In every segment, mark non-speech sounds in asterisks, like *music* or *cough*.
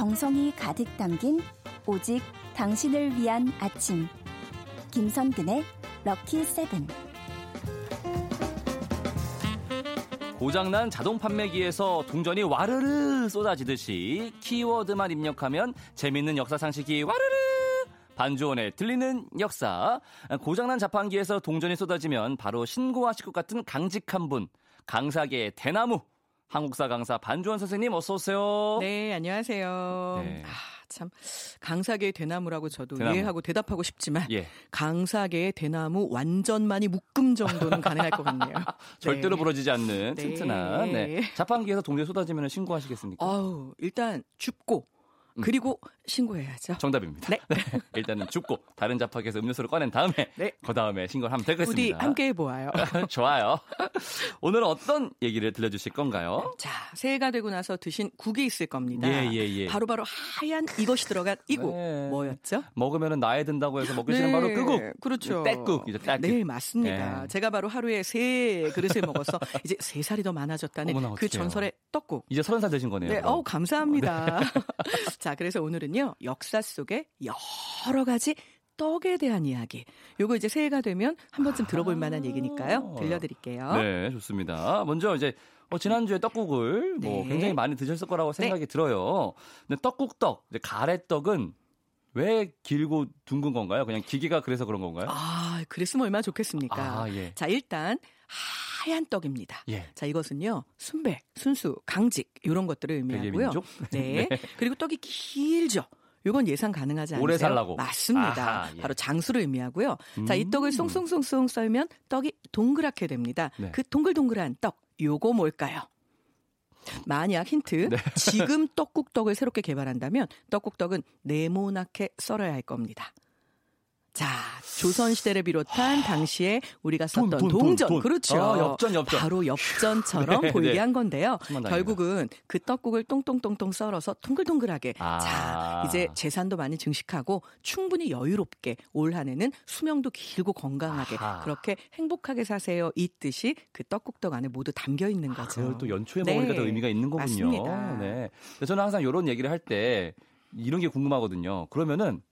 정성이 가득 담긴 오직 당신을 위한 아침. 김선근의 럭키 세븐. 고장난 자동 판매기에서 동전이 와르르 쏟아지듯이 키워드만 입력하면 재밌는 역사 상식이 와르르 반주원의 들리는 역사 고장난 자판기에서 동전이 쏟아지면 바로 신고하실 것 같은 강직한 분 강사계의 대나무 한국사 강사 반주원 선생님 어서 오세요. 네, 안녕하세요. 네. 아, 참 강사계의 대나무라고 저도 대나무. 이해하고 대답하고 싶지만 예. 강사계의 대나무 완전만이 묶음 정도는 가능할 것 같네요. *laughs* 절대로 네. 부러지지 않는 네. 튼튼한 네. 자판기에서 동전 쏟아지면 신고하시겠습니까? 아우, 일단 춥고 음. 그리고 신고해야죠. 정답입니다. 네. *laughs* 네. 일단은 죽고 다른 자판기에서 음료수를 꺼낸 다음에 네. 그 다음에 신고를 하면 되겠습니다. 부디 함께 해보아요. *laughs* 좋아요. 오늘은 어떤 얘기를 들려주실 건가요? 자, 새해가 되고 나서 드신 국이 있을 겁니다. 예, 예, 예. 바로바로 하얀 이것이 들어간 이국 네. 뭐였죠? 먹으면 나에 든다고 해서 먹기 싫은 네. 바로 끄국. 그렇죠. 떼국이죠. 떼국. 네, 맞습니다. 네. 제가 바로 하루에 세 그릇을 먹어서 이제 세 살이 더 많아졌다는 어머나, 그 전설의 떡국. 이제 서른 살 되신 거네요. 네, 어우 감사합니다. *laughs* 네. 자, 그래서 오늘은요 역사 속에 여러 가지 떡에 대한 이야기. 요거 이제 새해가 되면 한 번쯤 들어볼 만한 얘기니까요. 들려드릴게요. 네, 좋습니다. 먼저 이제 어, 지난주에 떡국을 뭐 네. 뭐 굉장히 많이 드셨을 거라고 생각이 네. 들어요. 근데 떡국떡, 이제 가래떡은 왜 길고 둥근 건가요? 그냥 기계가 그래서 그런 건가요? 아, 그랬으면 얼마나 좋겠습니까? 아, 예. 자, 일단 하 얀 떡입니다. 예. 자, 이것은요. 순배, 순수, 강직 이런 것들을 의미하고요. *laughs* 네. 네. 그리고 떡이 길죠. 이건 예상 가능하지 않으세요? 오래 살라고. 맞습니다. 아하, 예. 바로 장수를 의미하고요. 음. 자, 이 음. 떡을 송송송송 썰면 떡이 동그랗게 됩니다. 네. 그 동글동글한 떡, 요거 뭘까요? 만약 힌트, 네. 지금 떡국떡을 새롭게 개발한다면 떡국떡은 네모나게 썰어야 할 겁니다. 자, 조선시대를 비롯한 당시에 우리가 썼던 돈, 돈, 동전. 돈, 그렇죠. 아, 엽전, 엽전. 바로 엽전처럼 네, 보이게 네. 한 건데요. 결국은 그 떡국을 똥똥똥똥 썰어서 동글동글하게. 아. 자, 이제 재산도 많이 증식하고 충분히 여유롭게 올 한 해는 수명도 길고 건강하게 아하. 그렇게 행복하게 사세요. 이 뜻이 그 떡국떡 안에 모두 담겨 있는 거죠. 아, 그걸 또 연초에 네. 먹으니까 더 의미가 있는 거군요. 맞습니다. 네. 저는 항상 이런 얘기를 할 때 이런 게 궁금하거든요. 그러면은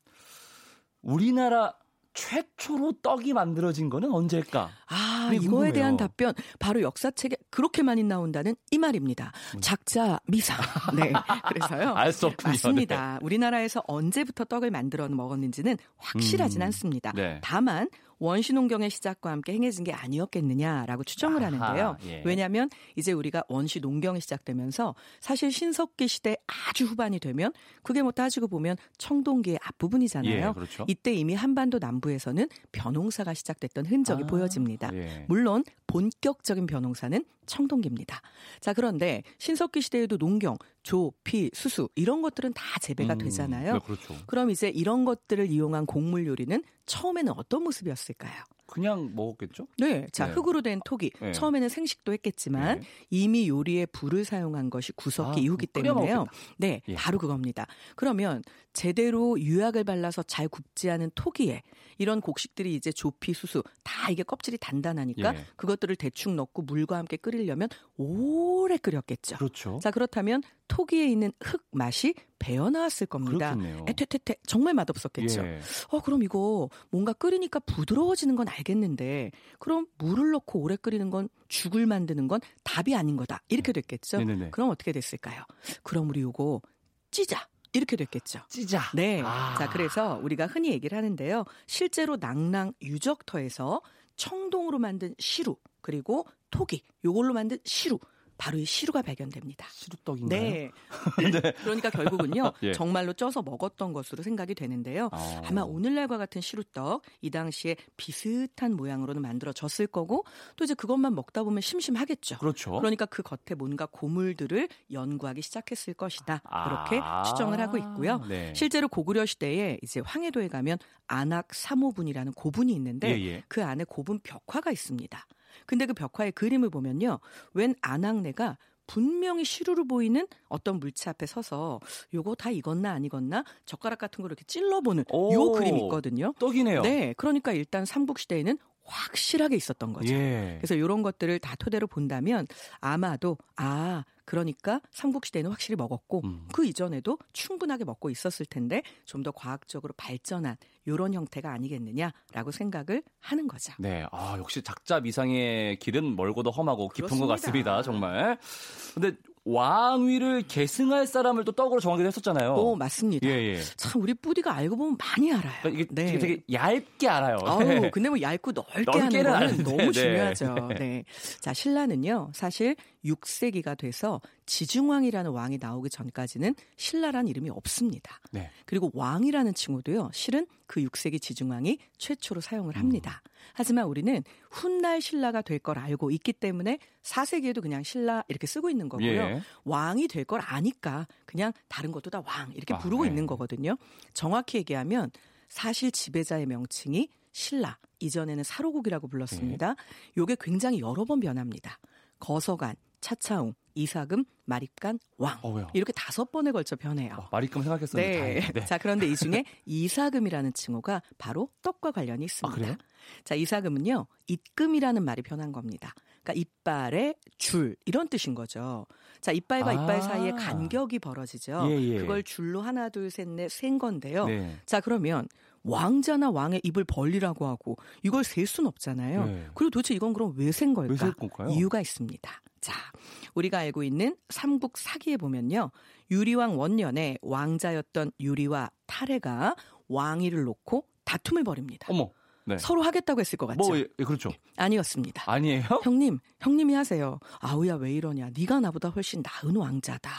우리나라 최초로 떡이 만들어진 거는 언제일까? 아, 이거에 궁금해요. 대한 답변 바로 역사책에 그렇게 많이 나온다는 이 말입니다. 음. 작자 미상. *laughs* 네. 그래서요. 알 수 없군요. 맞습니다. 네. 우리나라에서 언제부터 떡을 만들어 먹었는지는 확실하진 음. 않습니다. 네. 다만 원시농경의 시작과 함께 행해진 게 아니었겠느냐라고 추정을 아하, 하는데요. 예. 왜냐하면 이제 우리가 원시농경이 시작되면서 사실 신석기 시대 아주 후반이 되면 그게 뭐 따지고 보면 청동기의 앞부분이잖아요. 예, 그렇죠. 이때 이미 한반도 남부에서는 벼농사가 시작됐던 흔적이 아, 보여집니다. 예. 물론 본격적인 벼농사는 청동기입니다. 자, 그런데 신석기 시대에도 농경, 조, 피, 수수 이런 것들은 다 재배가 음, 되잖아요. 네, 그렇죠. 그럼 이제 이런 것들을 이용한 곡물 요리는 처음에는 어떤 모습이었을까요? 그냥 먹었겠죠? 네. 자, 네. 흙으로 된 톡이 네. 처음에는 생식도 했겠지만 네. 이미 요리에 불을 사용한 것이 구석기 아, 이후기 때문에요. 네. 예. 바로 그겁니다. 그러면 제대로 유약을 발라서 잘 굽지 않은 토기에 이런 곡식들이 이제 조피, 수수 다 이게 껍질이 단단하니까 예. 그것들을 대충 넣고 물과 함께 끓이려면 오래 끓였겠죠. 그렇죠. 자, 그렇다면 토기에 있는 흙 맛이 배어 나왔을 겁니다. 그렇겠네요. 에테테테 정말 맛없었겠죠. 예. 어 그럼 이거 뭔가 끓이니까 부드러워지는 건 알겠는데 그럼 물을 넣고 오래 끓이는 건 죽을 만드는 건 답이 아닌 거다. 이렇게 됐겠죠. 네네네. 그럼 어떻게 됐을까요? 그럼 우리 요거 찌자. 이렇게 됐겠죠. 찌자. 네. 아. 자, 그래서 우리가 흔히 얘기를 하는데요. 실제로 낭랑 유적터에서 청동으로 만든 시루 그리고 토기 요걸로 만든 시루 바로 이 시루가 발견됩니다. 시루떡인가요? 네. *laughs* 네. 그러니까 결국은요. *laughs* 예. 정말로 쪄서 먹었던 것으로 생각이 되는데요. 아. 아마 오늘날과 같은 시루떡 이 당시에 비슷한 모양으로는 만들어졌을 거고 또 이제 그것만 먹다 보면 심심하겠죠. 그렇죠. 그러니까 그 겉에 뭔가 고물들을 연구하기 시작했을 것이다. 그렇게 아. 추정을 하고 있고요. 네. 실제로 고구려 시대에 이제 황해도에 가면 안악 삼호분이라는 고분이 있는데 예, 예. 그 안에 고분 벽화가 있습니다. 근데 그 벽화의 그림을 보면요. 웬 안악내가 분명히 시루로 보이는 어떤 물체 앞에 서서 요거 다 익었나 안 익었나 젓가락 같은 걸 이렇게 찔러보는 요 그림이 있거든요. 떡이네요. 네. 그러니까 일단 삼국시대에는 확실하게 있었던 거죠. 예. 그래서 이런 것들을 다 토대로 본다면 아마도 아 그러니까 삼국시대는 확실히 먹었고 음. 그 이전에도 충분하게 먹고 있었을 텐데 좀 더 과학적으로 발전한 이런 형태가 아니겠느냐라고 생각을 하는 거죠. 네, 아 역시 작자 미상의 길은 멀고도 험하고 깊은 그렇습니다. 것 같습니다. 정말. 근데 왕위를 계승할 사람을 또 떡으로 정하기도 했었잖아요. 오, 맞습니다. 예, 예. 참 우리 뿌디가 알고 보면 많이 알아요. 그러니까 이게 네. 되게 얇게 알아요. 아우, 네. 근데 뭐 얇고 넓게 하는 거는 아는데, 너무 네. 중요하죠. 네. *laughs* 네. 자, 신라는요. 사실 6세기가 돼서 지중왕이라는 왕이 나오기 전까지는 신라란 이름이 없습니다. 네. 그리고 왕이라는 칭호도요. 실은 그 6세기 지중왕이 최초로 사용을 합니다. 음. 하지만 우리는 훗날 신라가 될 걸 알고 있기 때문에 4세기에도 그냥 신라 이렇게 쓰고 있는 거고요. 예. 왕이 될 걸 아니까 그냥 다른 것도 다 왕 이렇게 아, 부르고 네. 있는 거거든요. 정확히 얘기하면 사실 지배자의 명칭이 신라 이전에는 사로국이라고 불렀습니다. 예. 요게 굉장히 여러 번 변합니다. 거서간, 차차웅, 이사금, 마립간, 왕. 어, 이렇게 다섯 번에 걸쳐 변해요. 어, 마립금 생각했었는데. 네. 네. 자, 그런데 이 중에 *laughs* 이사금이라는 칭호가 바로 떡과 관련이 있습니다. 아, 자, 이사금은요, 입금이라는 말이 변한 겁니다. 그러니까 이빨의 줄 이런 뜻인 거죠. 자, 이빨과 아~ 이빨 사이에 간격이 벌어지죠. 예, 예. 그걸 줄로 하나, 둘, 셋, 넷, 센 건데요. 네. 자, 그러면 왕자나 왕의 입을 벌리라고 하고 이걸 셀 수는 없잖아요. 네. 그리고 도대체 이건 그럼 왜 센 걸까? 왜 이유가 있습니다. 자, 우리가 알고 있는 삼국 사기에 보면요. 유리왕 원년에 왕자였던 유리와 탈해가 왕위를 놓고 다툼을 벌입니다. 어머. 네. 서로 하겠다고 했을 것 같죠. 뭐 예, 그렇죠. 아니었습니다. 아니에요? 형님, 형님이 하세요. 아우야 왜 이러냐? 네가 나보다 훨씬 나은 왕자다.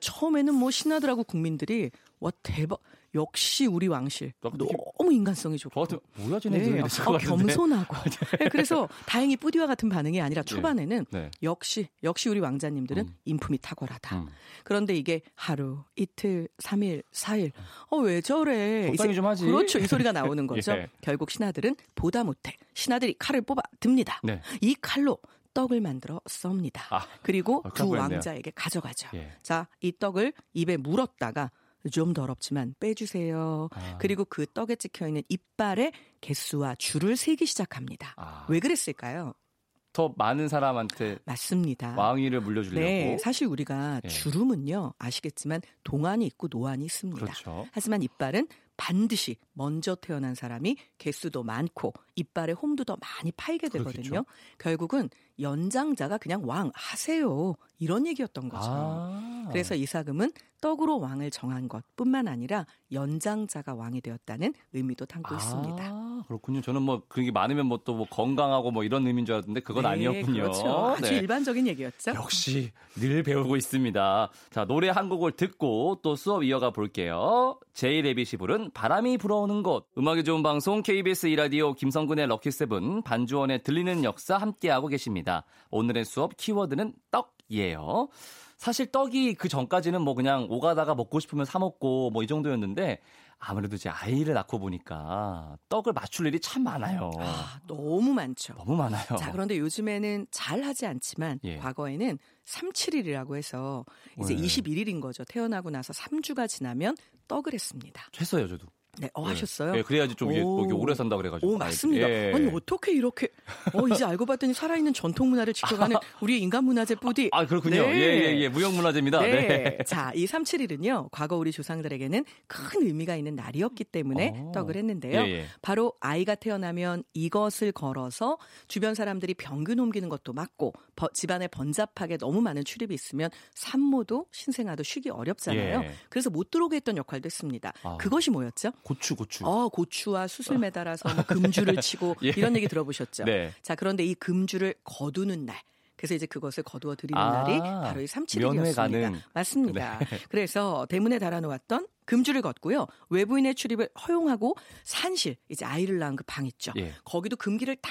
처음에는 뭐 신하들하고 국민들이 와 대박 역시 우리 왕실 너무 인간성이 좋고 저한테 뭐야 쟤네들 네. 어, 겸손하고 *laughs* 네. 그래서 다행히 뿌디와 같은 반응이 아니라 네. 초반에는 네. 역시 역시 우리 왕자님들은 음. 인품이 탁월하다. 음. 그런데 이게 하루, 이틀, 삼일, 사일 어 왜 저래? 이제 좀 하지. 그렇죠. 이 소리가 나오는 *laughs* 거죠. 예. 결국 신하들은 보다 못해 신하들이 칼을 뽑아 듭니다. 네. 이 칼로 떡을 만들어 썹니다. 아, 그리고 아, 두 왕자에게 가져가죠. 예. 자, 이 떡을 입에 물었다가 좀 더럽지만 빼주세요. 아. 그리고 그 떡에 찍혀 있는 이빨의 개수와 줄을 세기 시작합니다. 아. 왜 그랬을까요? 더 많은 사람한테 맞습니다. 왕위를 물려주려고. 네, 사실 우리가 예. 주름은요 아시겠지만 동안이 있고 노안이 있습니다. 그렇죠. 하지만 이빨은 반드시 먼저 태어난 사람이 개수도 많고 이빨에 홈도 더 많이 파이게 되거든요. 그렇겠죠. 결국은 연장자가 그냥 왕 하세요. 이런 얘기였던 거죠. 아~ 그래서 이사금은 떡으로 왕을 정한 것 뿐만 아니라 연장자가 왕이 되었다는 의미도 담고 아~ 있습니다. 그렇군요. 저는 뭐 그게 런 많으면 뭐 또뭐 뭐 건강하고 뭐 이런 의미인 줄 알았는데 그건 네, 아니었군요. 그렇죠. 아주 네. 일반적인 얘기였죠. 역시 늘 배우고 있습니다. 자, 노래 한 곡을 듣고 또 수업 이어가 볼게요. 제이 레빗이 부른 바람이 불어오는 곳. 음악이 좋은 방송 KBS 이라디오 김성근의 럭키세븐 반주원의 들리는 역사 함께하고 계십니다. 오늘의 수업 키워드는 떡이에요. 사실 떡이 그 전까지는 뭐 그냥 오가다가 먹고 싶으면 사 먹고 뭐 이 정도였는데 아무래도 이제 아이를 낳고 보니까 떡을 맞출 일이 참 많아요. 아, 너무 많죠. 너무 많아요. 자, 그런데 요즘에는 잘 하지 않지만 예. 과거에는 37일이라고 해서 이제 네. 21일인 거죠. 태어나고 나서 3주가 지나면 떡을 했습니다. 했어요, 저도. 네, 어, 네. 하셨어요? 네, 그래야지 좀 이게 오래 산다 그래가지고. 오, 맞습니다. 예. 아니, 어떻게 이렇게, 어, 이제 알고 봤더니 살아있는 전통 문화를 지켜가는 *laughs* 우리 인간문화재 뿌디. 아, 그렇군요. 네. 예, 예, 예. 무형문화재입니다. 네. 네. 자, 이 371은요, 과거 우리 조상들에게는 큰 의미가 있는 날이었기 때문에 오. 어. 떡을 했는데요. 예, 예. 바로 아이가 태어나면 이것을 걸어서 주변 사람들이 병균 옮기는 것도 막고, 버, 집안에 번잡하게 너무 많은 출입이 있으면 산모도 신생아도 쉬기 어렵잖아요. 예. 그래서 못 들어오게 했던 역할도 했습니다. 아. 그것이 뭐였죠? 고추, 고추. 어, 고추와 수술 매달아서 뭐 금주를 *laughs* 치고 예. 이런 얘기 들어보셨죠? 네. 자, 그런데 이 금주를 거두는 날. 그래서 이제 그것을 거두어 드리는 아, 날이 바로 이 3.7일이었습니다. 맞습니다. 네. 그래서 대문에 달아놓았던 금주를 걷고요. 외부인의 출입을 허용하고 산실, 이제 아이를 낳은 그 방 있죠. 예. 거기도 금기를 다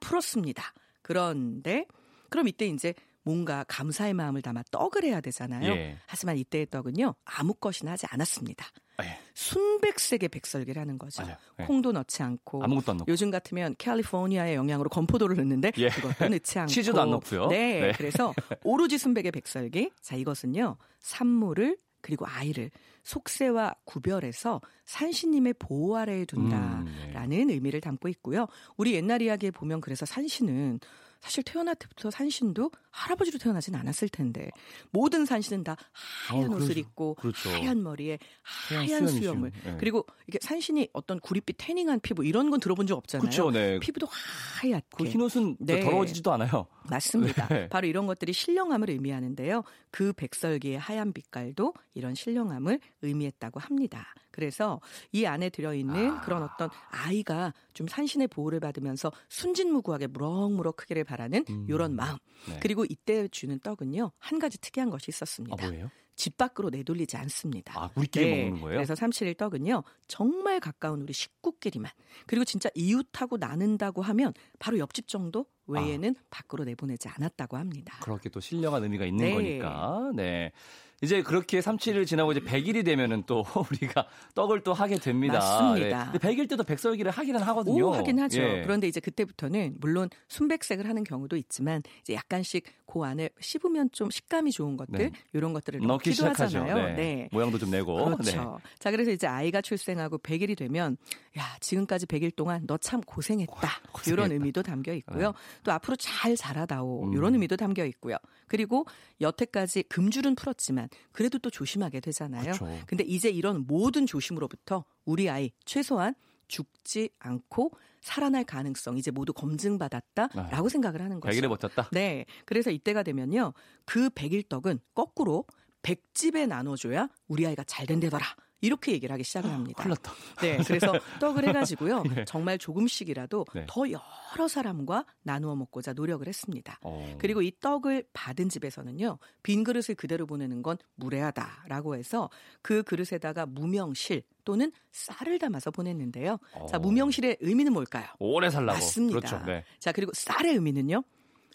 풀었습니다. 그런데 그럼 이때 이제 뭔가 감사의 마음을 담아 떡을 해야 되잖아요. 예. 하지만 이때의 떡은요 아무 것이나 하지 않았습니다. 예. 순백색의 백설기라는 거죠. 예. 콩도 넣지 않고 아무것도 안 넣고 요즘 같으면 캘리포니아의 영향으로 건포도를 넣는데 예. 그것도 넣지 않고 *laughs* 치즈도 안 넣고요. 네, 네. 그래서 오로지 순백의 백설기. 자 이것은요 산물을 그리고 아이를 속세와 구별해서 산신님의 보호 아래에 둔다라는 음, 네. 의미를 담고 있고요. 우리 옛날 이야기에 보면 그래서 산신은 사실 태어날 때부터 산신도 할아버지로 태어나진 않았을 텐데 모든 산신은 다 하얀 어, 옷을 그렇죠. 입고 그렇죠. 하얀 머리에 하얀, 수염을 네. 그리고 이게 산신이 어떤 구릿빛 태닝한 피부 이런 건 들어본 적 없잖아요. 그렇죠, 네. 피부도 하얗게. 그 흰옷은 네. 더러워지지도 않아요. 맞습니다. 네. 바로 이런 것들이 신령함을 의미하는데요. 그 백설기의 하얀 빛깔도 이런 신령함을 의미했다고 합니다. 그래서 이 안에 들어있는 아. 그런 어떤 아이가 좀 산신의 보호를 받으면서 순진무구하게 무럭무럭 크기를 바라는 음. 이런 마음. 네. 그리고 이때 주는 떡은요 한 가지 특이한 것이 있었습니다. 아? 집 밖으로 내돌리지 않습니다. 아, 우리끼리 네. 먹는 거예요? 그래서 37일 떡은요, 정말 가까운 우리 식구끼리만. 그리고 진짜 이웃하고 나눈다고 하면 바로 옆집 정도 외에는 아. 밖으로 내보내지 않았다고 합니다. 그렇게 또 신령한 의미가 있는 네. 거니까. 네. 이제 그렇게 3치를 지나고 이제 100일이 되면은 또 *laughs* 우리가 떡을 또 하게 됩니다. 맞습니다. 네. 100일 때도 백설기를 하기는 하거든요. 오, 하긴 하죠. 예. 그런데 이제 그때부터는 물론 순백색을 하는 경우도 있지만 이제 약간씩 그 안에 씹으면 좀 식감이 좋은 것들 네. 이런 것들을 넣기도 시작하죠. 하잖아요. 네. 네. 모양도 좀 내고. 그렇죠. 네. 자 그래서 이제 아이가 출생하고 100일이 되면 야 지금까지 100일 동안 너 참 고생했다. 고생했다. 이런 의미도 담겨 있고요. 네. 또 앞으로 잘 자라다오 음. 이런 의미도 담겨 있고요. 그리고 여태까지 금줄은 풀었지만 그래도 또 조심하게 되잖아요. 그쵸. 근데 이제 이런 모든 조심으로부터 우리 아이 최소한 죽지 않고 살아날 가능성 이제 모두 검증받았다라고 아, 생각을 하는 거죠. 100일에 버텼다? 네. 그래서 이때가 되면요. 그 100일 떡은 거꾸로 100집에 나눠줘야 우리 아이가 잘 된대더라. 이렇게 얘기를 하기 시작을 합니다. 큰일 났다. 네, 그래서 *laughs* 떡을 해가지고요. 네. 정말 조금씩이라도 네. 더 여러 사람과 나누어 먹고자 노력을 했습니다. 어. 그리고 이 떡을 받은 집에서는요. 빈 그릇을 그대로 보내는 건 무례하다라고 해서 그 그릇에다가 무명실 또는 쌀을 담아서 보냈는데요. 어. 자, 무명실의 의미는 뭘까요? 오래 살라고. 맞습니다. 그렇죠. 네. 자, 그리고 쌀의 의미는요.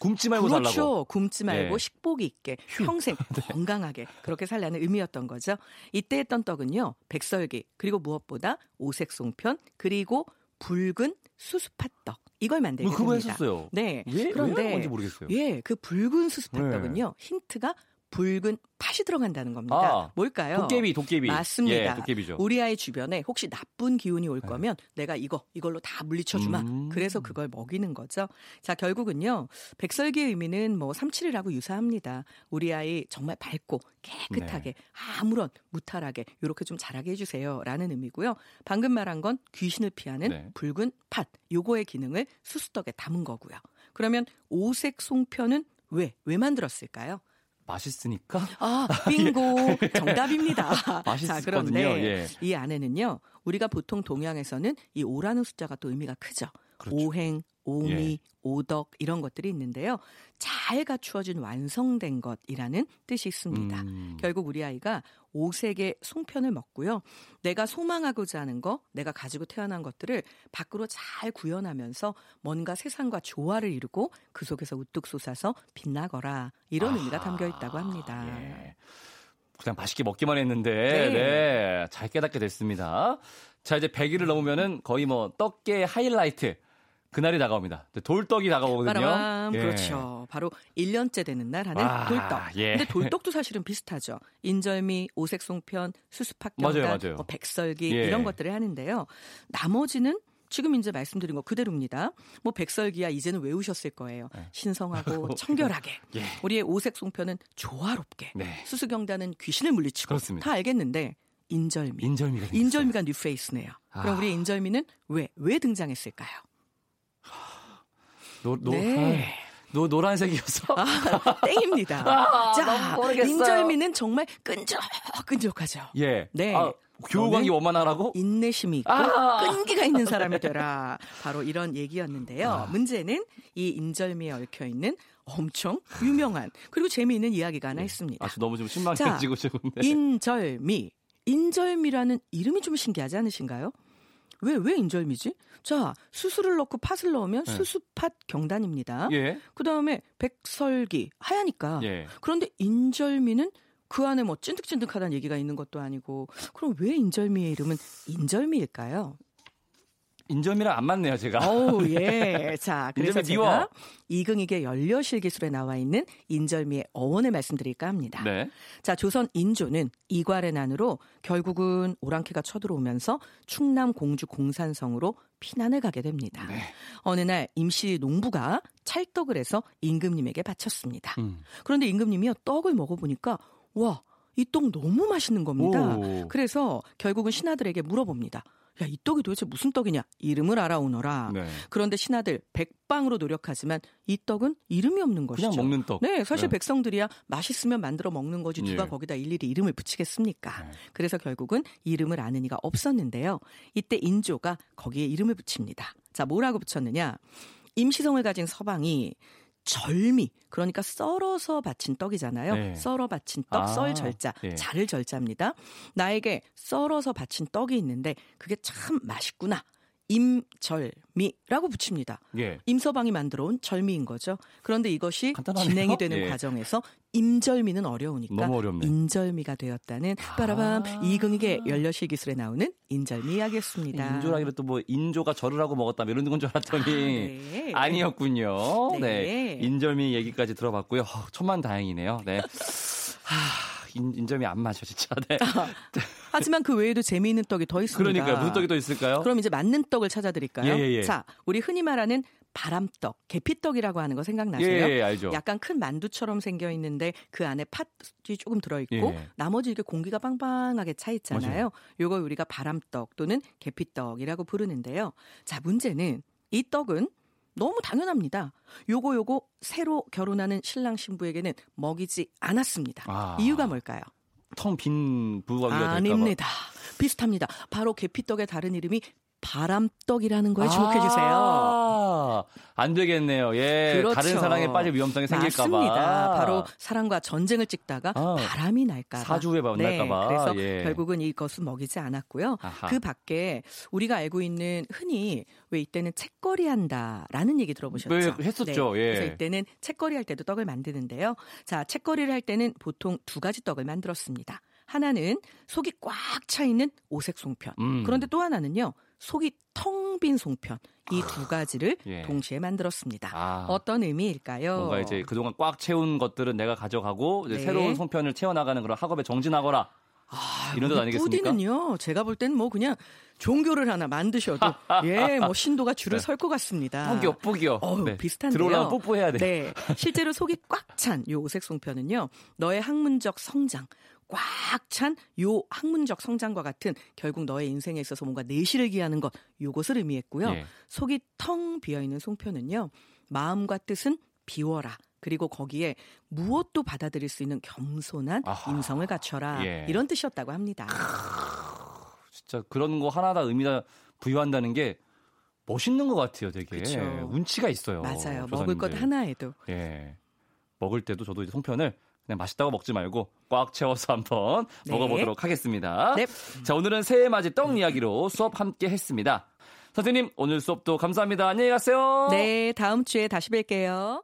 굶지 말고 그렇죠. 살라고. 굶지 말고 네. 식복 있게 평생 *laughs* 네. 건강하게 그렇게 살라는 의미였던 거죠. 이때 했던 떡은요. 백설기 그리고 무엇보다 오색 송편 그리고 붉은 수수팥떡 이걸 만들게 그거 됩니다. 했었어요. 네. 왜, 그런데 왜 모르겠어요. 예, 그 붉은 수수팥떡은요. 네. 힌트가 붉은 팥이 들어간다는 겁니다. 아, 뭘까요? 도깨비, 도깨비. 맞습니다. 예, 도깨비죠. 우리 아이 주변에 혹시 나쁜 기운이 올 네. 거면 내가 이거 이걸로 다 물리쳐 주마. 음. 그래서 그걸 먹이는 거죠. 자 결국은요 백설기의 의미는 뭐 삼칠이라고 유사합니다. 우리 아이 정말 밝고 깨끗하게 네. 아무런 무탈하게 이렇게 좀 자라게 해주세요 라는 의미고요. 방금 말한 건 귀신을 피하는 네. 붉은 팥. 요거의 기능을 수수떡에 담은 거고요. 그러면 오색 송편은 왜, 왜 만들었을까요? 맛있으니까. 아, 빙고. *laughs* 정답입니다. 맛있거든요. 자, 그런데 예. 이 안에는요. 우리가 보통 동양에서는 이 오라는 숫자가 또 의미가 크죠. 그렇죠. 오행, 오미, 예. 오덕 이런 것들이 있는데요. 잘 갖추어진 완성된 것이라는 뜻이 있습니다. 음. 결국 우리 아이가 오색의 송편을 먹고요. 내가 소망하고자 하는 거, 내가 가지고 태어난 것들을 밖으로 잘 구현하면서 뭔가 세상과 조화를 이루고 그 속에서 우뚝 솟아서 빛나거라 이런 아, 의미가 담겨 있다고 합니다. 예. 그냥 맛있게 먹기만 했는데 네. 네. 잘 깨닫게 됐습니다. 자 이제 100일을 넘으면은 거의 뭐 떡계 하이라이트 그날이 다가옵니다. 돌떡이 다가오거든요. 빠라밤, 예. 그렇죠. 바로 1년째 되는 날 하는 아, 돌떡. 예. 근데 돌떡도 사실은 비슷하죠. 인절미, 오색송편, 수수팥경단, 뭐 백설기 예. 이런 것들을 하는데요. 나머지는 지금 이제 말씀드린 거 그대로입니다. 뭐 백설기야 이제는 외우셨을 거예요. 네. 신성하고 *laughs* 청결하게. *laughs* 예. 우리의 오색 송편은 조화롭게. 네. 수수경단은 귀신을 물리치고. 그렇습니다. 다 알겠는데 인절미. 인절미가 인절미가 뉴페이스네요. 아. 그럼 우리 인절미는 왜 왜 등장했을까요? 노, 노, 네. 노, 노란색이어서. 아, 땡입니다. *laughs* 아, 자, 인절미는 정말 끈적끈적하죠. 예. 네. 아, 교우관계 원만하라고? 인내심이 있고 아~ 끈기가 있는 사람이 되라. 바로 이런 얘기였는데요. 아. 문제는 이 인절미에 얽혀 있는 엄청 유명한 그리고 재미있는 이야기가 하나 네. 있습니다. 아, 너무 좀 신망해지고 싶은데. 인절미. 인절미라는 이름이 좀 신기하지 않으신가요? 왜, 왜 인절미지? 자, 수수를 넣고 팥을 넣으면 네. 수수팥 경단입니다. 예. 그 다음에 백설기, 하야니까. 예. 그런데 인절미는 그 안에 뭐 찐득찐득하다는 얘기가 있는 것도 아니고, 그럼 왜 인절미의 이름은 인절미일까요? 인절미랑 안 맞네요, 제가. 오, 예. *laughs* 자, 그래서 제가 이긍익의 연려실 기술에 나와 있는 인절미의 어원을 말씀드릴까 합니다. 네. 자, 조선 인조는 이괄의 난으로 결국은 오랑캐가 쳐들어오면서 충남 공주 공산성으로 피난을 가게 됩니다. 네. 어느 날 임시 농부가 찰떡을 해서 임금님에게 바쳤습니다. 음. 그런데 임금님이요 떡을 먹어보니까 와, 이 떡 너무 맛있는 겁니다. 오. 그래서 결국은 신하들에게 물어봅니다. 야, 이 떡이 도대체 무슨 떡이냐? 이름을 알아오너라. 네. 그런데 신하들 백방으로 노력하지만 이 떡은 이름이 없는 것이죠. 그냥 먹는 떡. 네, 사실 네. 백성들이야 맛있으면 만들어 먹는 거지 누가 예. 거기다 일일이 이름을 붙이겠습니까? 네. 그래서 결국은 이름을 아는 이가 없었는데요. 이때 인조가 거기에 이름을 붙입니다. 자, 뭐라고 붙였느냐? 임시성을 가진 서방이 절미 그러니까 썰어서 바친 떡이잖아요. 네. 썰어 바친 떡, 아, 썰 절자, 네. 자를 절자입니다. 나에게 썰어서 바친 떡이 있는데 그게 참 맛있구나. 임절미라고 붙입니다. 예. 임서방이 만들어 온 절미인 거죠. 그런데 이것이 간단하네요? 진행이 *laughs* 되는 예. 과정에서 임절미는 어려우니까 인절미가 되었다는 아. 빠라밤 이긍익의 연려실 기술에 나오는 인절미 이야기였습니다. 인조라길래 또 뭐 인조가 절을 하고 먹었다 뭐 이런 건 줄 알았더니 아, 네. 아니었군요 네. 네. 인절미 얘기까지 들어봤고요. 천만 다행이네요. 네. 하... *laughs* 인, 점이안 맞아 진짜. 네. *laughs* 하지만 그 외에도 재미있는 떡이 더 있습니다. 그러니까요. 무슨 떡이 더 있을까요? 그럼 이제 맞는 떡을 찾아드릴까요? 예, 예, 예. 자, 우리 흔히 말하는 바람떡, 계피떡이라고 하는 거 생각나세요? 예, 예, 알죠. 약간 큰 만두처럼 생겨 있는데 그 안에 팥이 조금 들어 있고 예. 나머지 이게 공기가 빵빵하게 차 있잖아요. 요거 우리가 바람떡 또는 계피떡이라고 부르는데요. 자, 문제는 이 떡은 너무 당연합니다. 요거 요거 새로 결혼하는 신랑 신부에게는 먹이지 않았습니다. 아. 이유가 뭘까요? 텅빈 될까 아닙니다. 비슷합니다. 바로 계피떡의 다른 이름이 바람떡이라는 거에 주목해 주세요. 아, 안 되겠네요. 예. 그렇죠. 다른 사랑에 빠질 위험성이 생길까 봐. 맞습니다. 바로 사랑과 전쟁을 찍다가 아, 바람이 날까 봐. 사주에 만날까 네, 봐. 그래서 예. 결국은 이것은 먹이지 않았고요. 아하. 그 밖에 우리가 알고 있는 흔히 왜 이때는 책거리 한다라는 얘기 들어보셨죠? 네, 했었죠. 네. 예. 그래서 이때는 책거리 할 때도 떡을 만드는데요. 자, 책거리를 할 때는 보통 두 가지 떡을 만들었습니다. 하나는 속이 꽉 차 있는 오색 송편. 음. 그런데 또 하나는요. 속이 텅 빈 송편 이 두 가지를 예. 동시에 만들었습니다. 아. 어떤 의미일까요? 뭔가 이제 그동안 꽉 채운 것들은 내가 가져가고 네. 새로운 송편을 채워나가는 그런 학업에 정진하거라. 아, 이런 뜻 아니겠습니까? 뿌디는요. 제가 볼 때는 뭐 그냥 종교를 하나 만드셔도 예, 뭐 신도가 줄을 네. 설것 같습니다. 뿌겨, 뿌겨. 어, 네. 비슷한데요. 들어오려면 뽀뽀해야 돼. 네. 실제로 속이 꽉 찬 요 오색 송편은요. 너의 학문적 성장, 꽉 찬 요 학문적 성장과 같은 결국 너의 인생에 있어서 뭔가 내실을 기하는 것 요것을 의미했고요. 예. 속이 텅 비어 있는 송편은요. 마음과 뜻은 비워라. 그리고 거기에 무엇도 받아들일 수 있는 겸손한 아하. 인성을 갖춰라. 예. 이런 뜻이었다고 합니다. 진짜 그런 거 하나 다 의미다 부여한다는 게 멋있는 것 같아요, 되게. 그쵸. 운치가 있어요. 맞아요. 조사님들. 먹을 것 하나에도. 예. 먹을 때도 저도 이제 송편을 그냥 맛있다고 먹지 말고 꽉 채워서 한번 네. 먹어보도록 하겠습니다. 네. 자, 오늘은 새해 맞이 떡 이야기로 수업 함께 했습니다. 선생님, 오늘 수업도 감사합니다. 안녕히 가세요. 네, 다음 주에 다시 뵐게요.